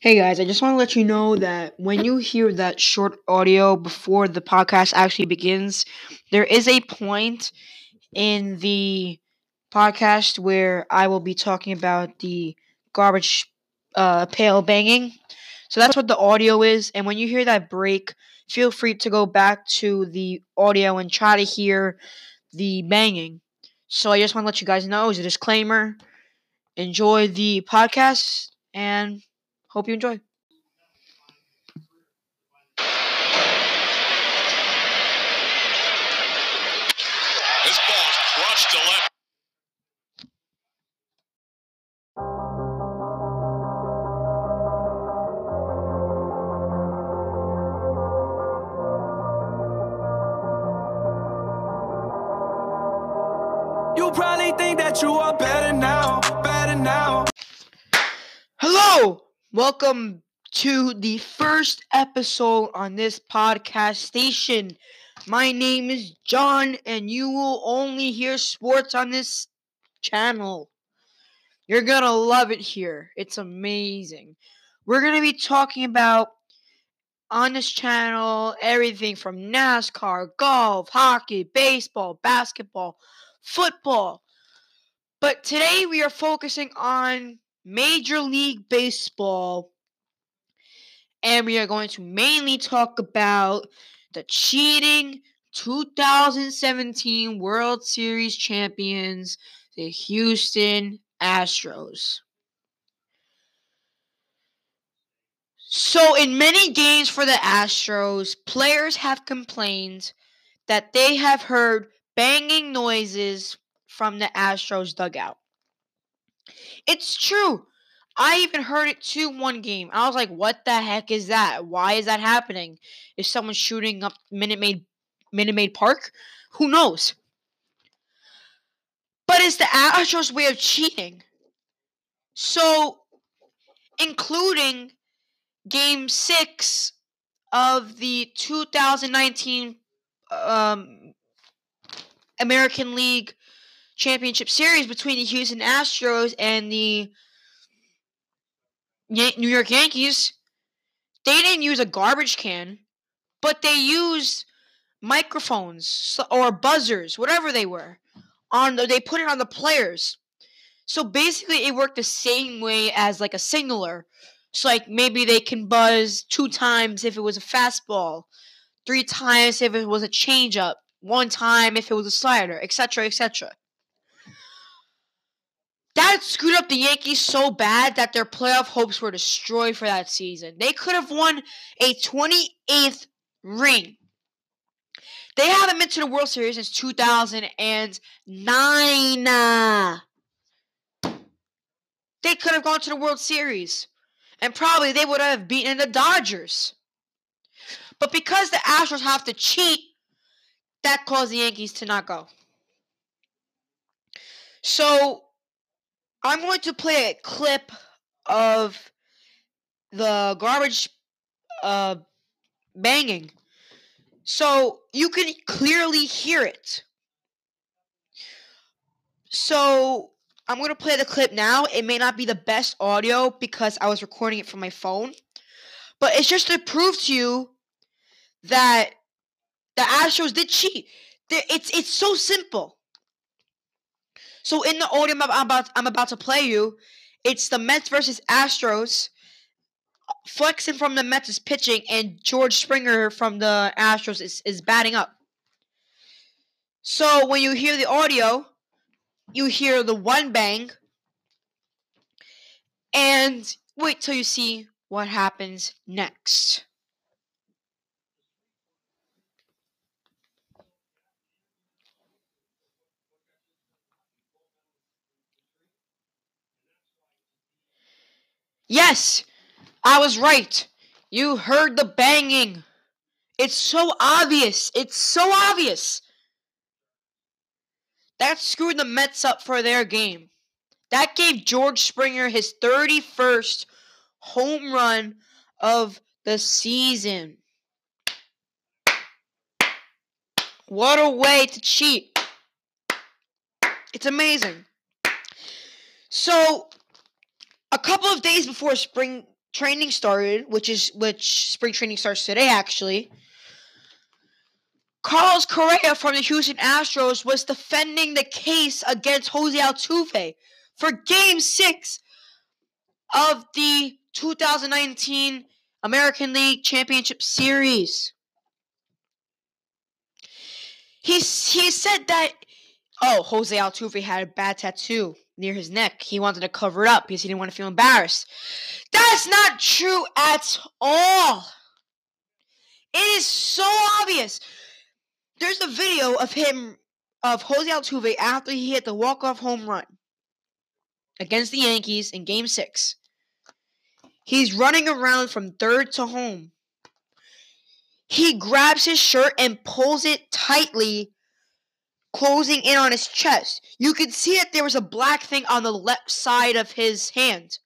Hey guys, I just want to let you know that when you hear that short audio before the podcast actually begins, there is a point in the podcast where I will be talking about the garbage uh, pail banging. So that's what the audio is. And when you hear that break, feel free to go back to the audio and try to hear the banging. So I just want to let you guys know as a disclaimer enjoy the podcast and Hope you enjoy. Welcome to the first episode on this podcast station. My name is John, and you will only hear sports on this channel. You're gonna love it here. It's amazing. We're gonna be talking about on this channel everything from NASCAR, golf, hockey, baseball, basketball, football. But today we are focusing on Major League Baseball. And we are going to mainly talk about the cheating 2017 World Series champions, the Houston Astros. So, in many games for the Astros, players have complained that they have heard banging noises from the Astros dugout. It's true. I even heard it too one game. I was like, what the heck is that? Why is that happening? Is someone shooting up Minute Maid Minute Maid Park? Who knows? But it's the Astros way of cheating. So including game six of the 2019 um, American League Championship Series between the Houston Astros and the New York Yankees, they didn't use a garbage can, but they used microphones or buzzers, whatever they were. On the, they put it on the players. So basically, it worked the same way as like a signaler. So like maybe they can buzz two times if it was a fastball, three times if it was a changeup, one time if it was a slider, etc., etc. That screwed up the Yankees so bad that their playoff hopes were destroyed for that season. They could have won a 28th ring. They haven't been to the World Series since 2009. They could have gone to the World Series. And probably they would have beaten the Dodgers. But because the Astros have to cheat, that caused the Yankees to not go. So I'm going to play a clip of the garbage uh, banging so you can clearly hear it. So I'm going to play the clip now. It may not be the best audio because I was recording it from my phone, but it's just to prove to you that the Astros did cheat. It's it's so simple. So in the audio I'm about I'm about to play you, it's the Mets versus Astros. Flexing from the Mets is pitching, and George Springer from the Astros is, is batting up. So when you hear the audio, you hear the one bang, and wait till you see what happens next. Yes, I was right. You heard the banging. It's so obvious. It's so obvious. That screwed the Mets up for their game. That gave George Springer his 31st home run of the season. What a way to cheat. It's amazing. So, a couple of days before spring training started, which is which spring training starts today actually. Carlos Correa from the Houston Astros was defending the case against Jose Altuve for game 6 of the 2019 American League Championship Series. He he said that oh, Jose Altuve had a bad tattoo near his neck. He wanted to cover it up because he didn't want to feel embarrassed. That's not true at all. It is so obvious. There's a video of him, of Jose Altuve after he hit the walk-off home run against the Yankees in Game 6. He's running around from third to home. He grabs his shirt and pulls it tightly closing in on his chest. You could see that there was a black thing on the left side of his hand.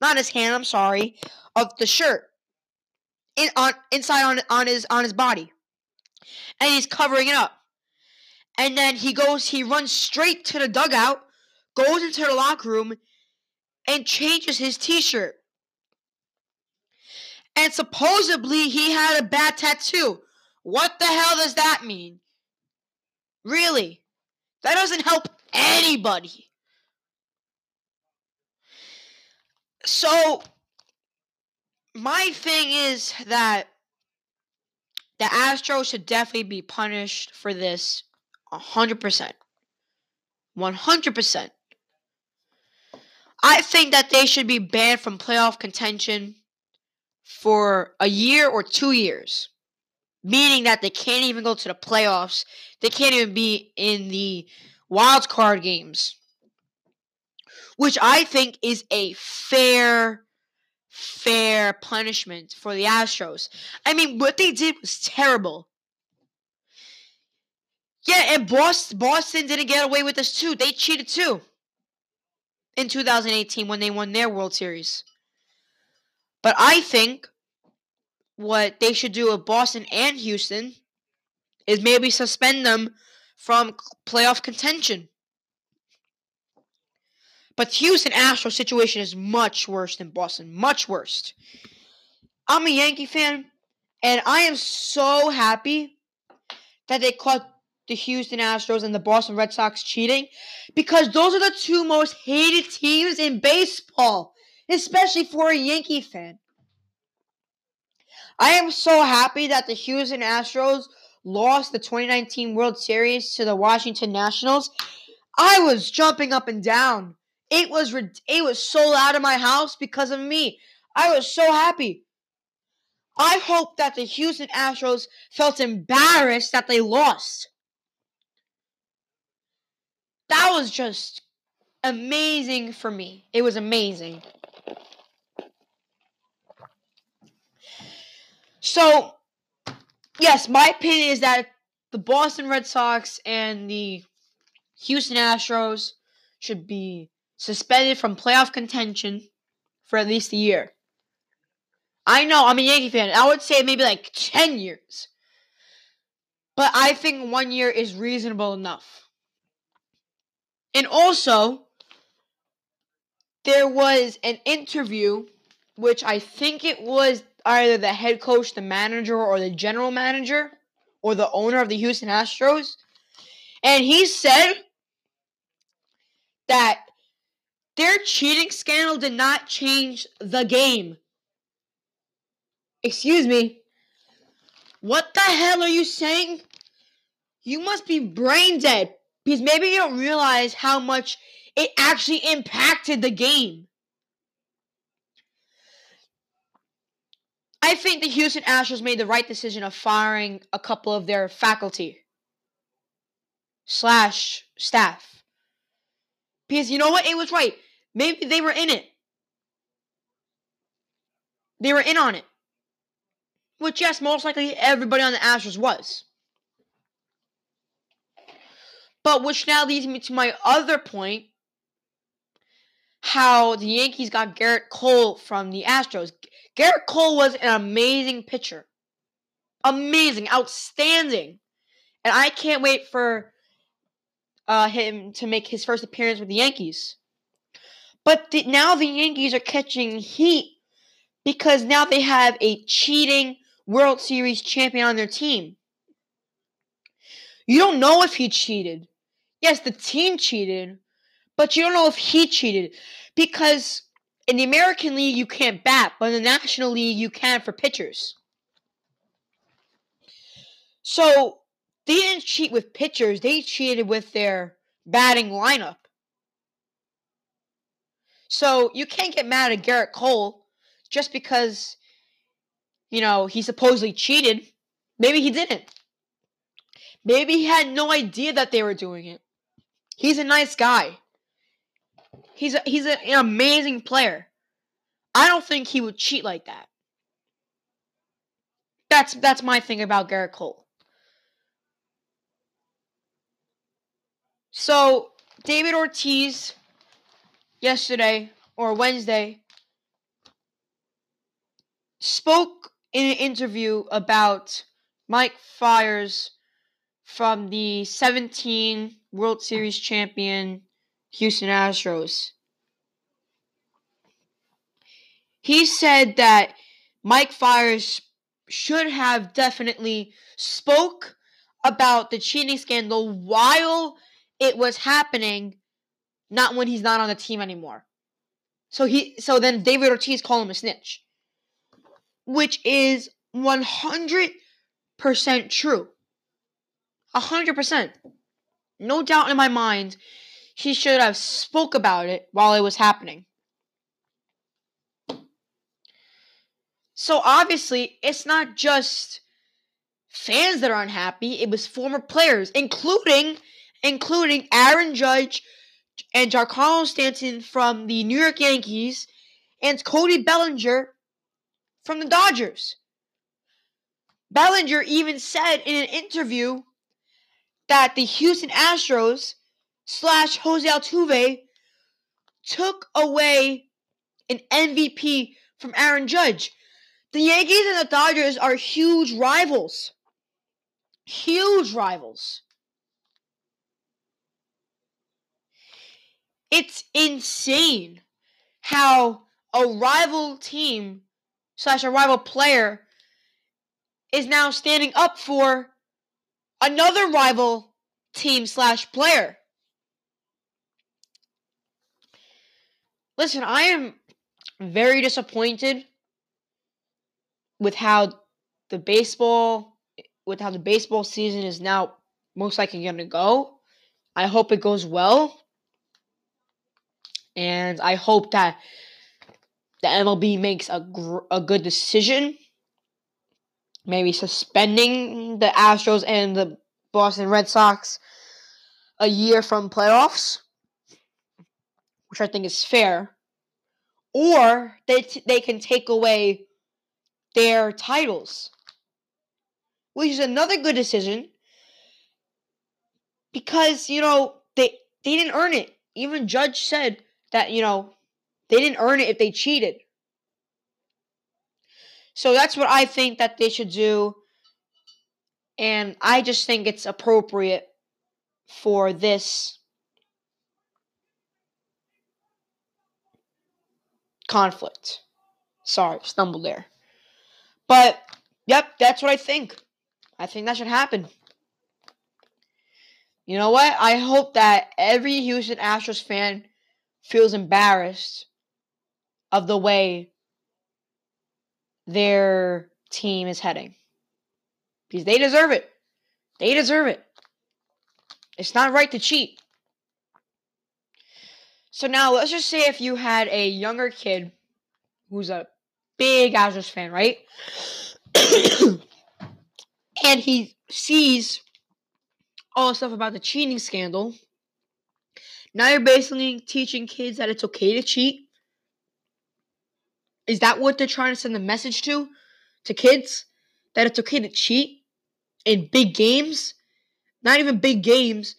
Not his hand, I'm sorry, of the shirt. In on inside on on his on his body. And he's covering it up. And then he goes he runs straight to the dugout, goes into the locker room and changes his t-shirt. And supposedly he had a bad tattoo. What the hell does that mean? Really? That doesn't help anybody. So, my thing is that the Astros should definitely be punished for this 100%. 100%. I think that they should be banned from playoff contention for a year or two years meaning that they can't even go to the playoffs. They can't even be in the wild card games, which I think is a fair, fair punishment for the Astros. I mean, what they did was terrible. Yeah, and Boston, Boston didn't get away with this too. They cheated too in 2018 when they won their World Series. But I think what they should do with Boston and Houston is maybe suspend them from playoff contention. But Houston Astros situation is much worse than Boston, much worse. I'm a Yankee fan, and I am so happy that they caught the Houston Astros and the Boston Red Sox cheating because those are the two most hated teams in baseball, especially for a Yankee fan. I am so happy that the Houston Astros lost the 2019 World Series to the Washington Nationals. I was jumping up and down. It was it was so loud in my house because of me. I was so happy. I hope that the Houston Astros felt embarrassed that they lost. That was just amazing for me. It was amazing. So, yes, my opinion is that the Boston Red Sox and the Houston Astros should be suspended from playoff contention for at least a year. I know I'm a Yankee fan. I would say maybe like 10 years. But I think one year is reasonable enough. And also, there was an interview, which I think it was either the head coach, the manager, or the general manager, or the owner of the Houston Astros. And he said that their cheating scandal did not change the game. Excuse me. What the hell are you saying? You must be brain dead because maybe you don't realize how much it actually impacted the game. I think the Houston Astros made the right decision of firing a couple of their faculty slash staff. Because you know what? It was right. Maybe they were in it. They were in on it. Which, yes, most likely everybody on the Astros was. But which now leads me to my other point how the Yankees got Gerrit Cole from the Astros. Gerrit Cole was an amazing pitcher. Amazing, outstanding. And I can't wait for uh, him to make his first appearance with the Yankees. But the, now the Yankees are catching heat because now they have a cheating World Series champion on their team. You don't know if he cheated. Yes, the team cheated, but you don't know if he cheated because in the American League you can't bat, but in the National League you can for pitchers. So they didn't cheat with pitchers, they cheated with their batting lineup. So you can't get mad at Gerrit Cole just because, you know, he supposedly cheated. Maybe he didn't. Maybe he had no idea that they were doing it. He's a nice guy. He's a, he's an amazing player. I don't think he would cheat like that. That's that's my thing about Gerrit Cole. So David Ortiz yesterday or Wednesday spoke in an interview about Mike Fiers from the 17 World Series champion Houston Astros. He said that Mike Fiers should have definitely spoke about the cheating scandal while it was happening, not when he's not on the team anymore. So he so then David Ortiz called him a snitch. Which is 100% true. 100%. No doubt in my mind, he should have spoke about it while it was happening. So obviously, it's not just fans that are unhappy, it was former players, including including Aaron Judge and Giancarlo Stanton from the New York Yankees and Cody Bellinger from the Dodgers. Bellinger even said in an interview that the Houston Astros slash Jose Altuve took away an MVP from Aaron Judge. The Yankees and the Dodgers are huge rivals. Huge rivals. It's insane how a rival team slash a rival player is now standing up for another rival team slash player. Listen, I am very disappointed with how the baseball with how the baseball season is now most likely going to go. I hope it goes well. And I hope that the MLB makes a gr- a good decision maybe suspending the Astros and the Boston Red Sox a year from playoffs, which I think is fair, or they t- they can take away their titles, which is another good decision because you know they they didn't earn it. Even Judge said that you know they didn't earn it if they cheated. So that's what I think that they should do. And I just think it's appropriate for this conflict. Sorry, stumbled there. But, yep, that's what I think. I think that should happen. You know what? I hope that every Houston Astros fan feels embarrassed of the way their team is heading. Because they deserve it. They deserve it. It's not right to cheat. So now let's just say if you had a younger kid who's a big Astros fan, right? and he sees all the stuff about the cheating scandal. Now you're basically teaching kids that it's okay to cheat is that what they're trying to send the message to? To kids? That it's okay to cheat in big games? Not even big games,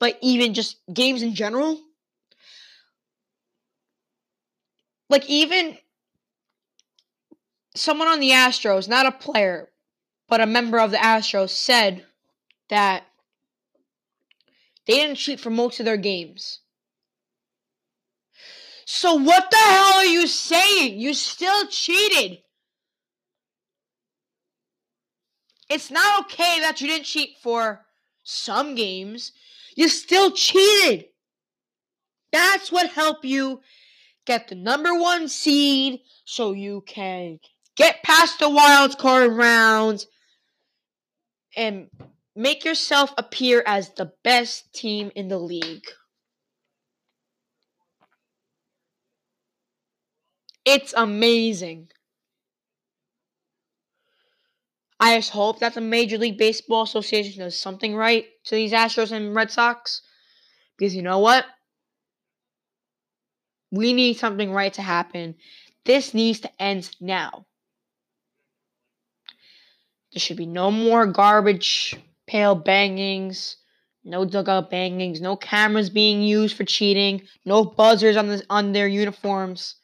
but even just games in general? Like, even someone on the Astros, not a player, but a member of the Astros, said that they didn't cheat for most of their games. So what the hell are you saying? You still cheated. It's not okay that you didn't cheat for some games. You still cheated. That's what helped you get the number one seed so you can get past the wild card rounds and make yourself appear as the best team in the league. It's amazing. I just hope that the Major League Baseball Association does something right to these Astros and Red Sox. Because you know what? We need something right to happen. This needs to end now. There should be no more garbage pail bangings, no dugout bangings, no cameras being used for cheating, no buzzers on the, on their uniforms.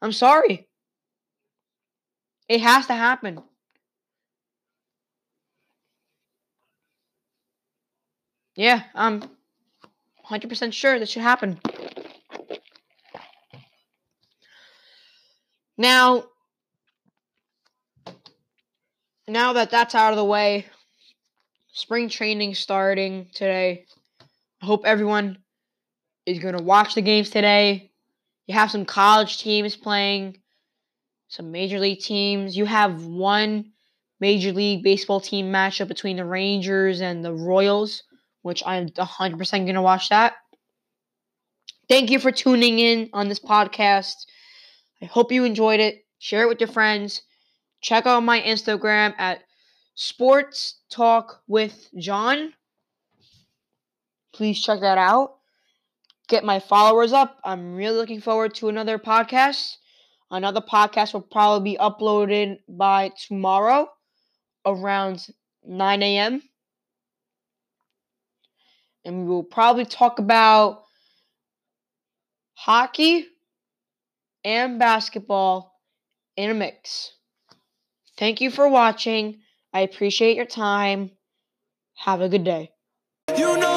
I'm sorry. It has to happen. Yeah, I'm 100% sure that should happen. Now, now that that's out of the way, spring training starting today. I hope everyone is going to watch the games today. You have some college teams playing, some major league teams. You have one major league baseball team matchup between the Rangers and the Royals, which I'm 100% going to watch that. Thank you for tuning in on this podcast. I hope you enjoyed it. Share it with your friends. Check out my Instagram at Sports Talk with John. Please check that out. Get my followers up. I'm really looking forward to another podcast. Another podcast will probably be uploaded by tomorrow around 9 a.m. And we will probably talk about hockey and basketball in a mix. Thank you for watching. I appreciate your time. Have a good day. You know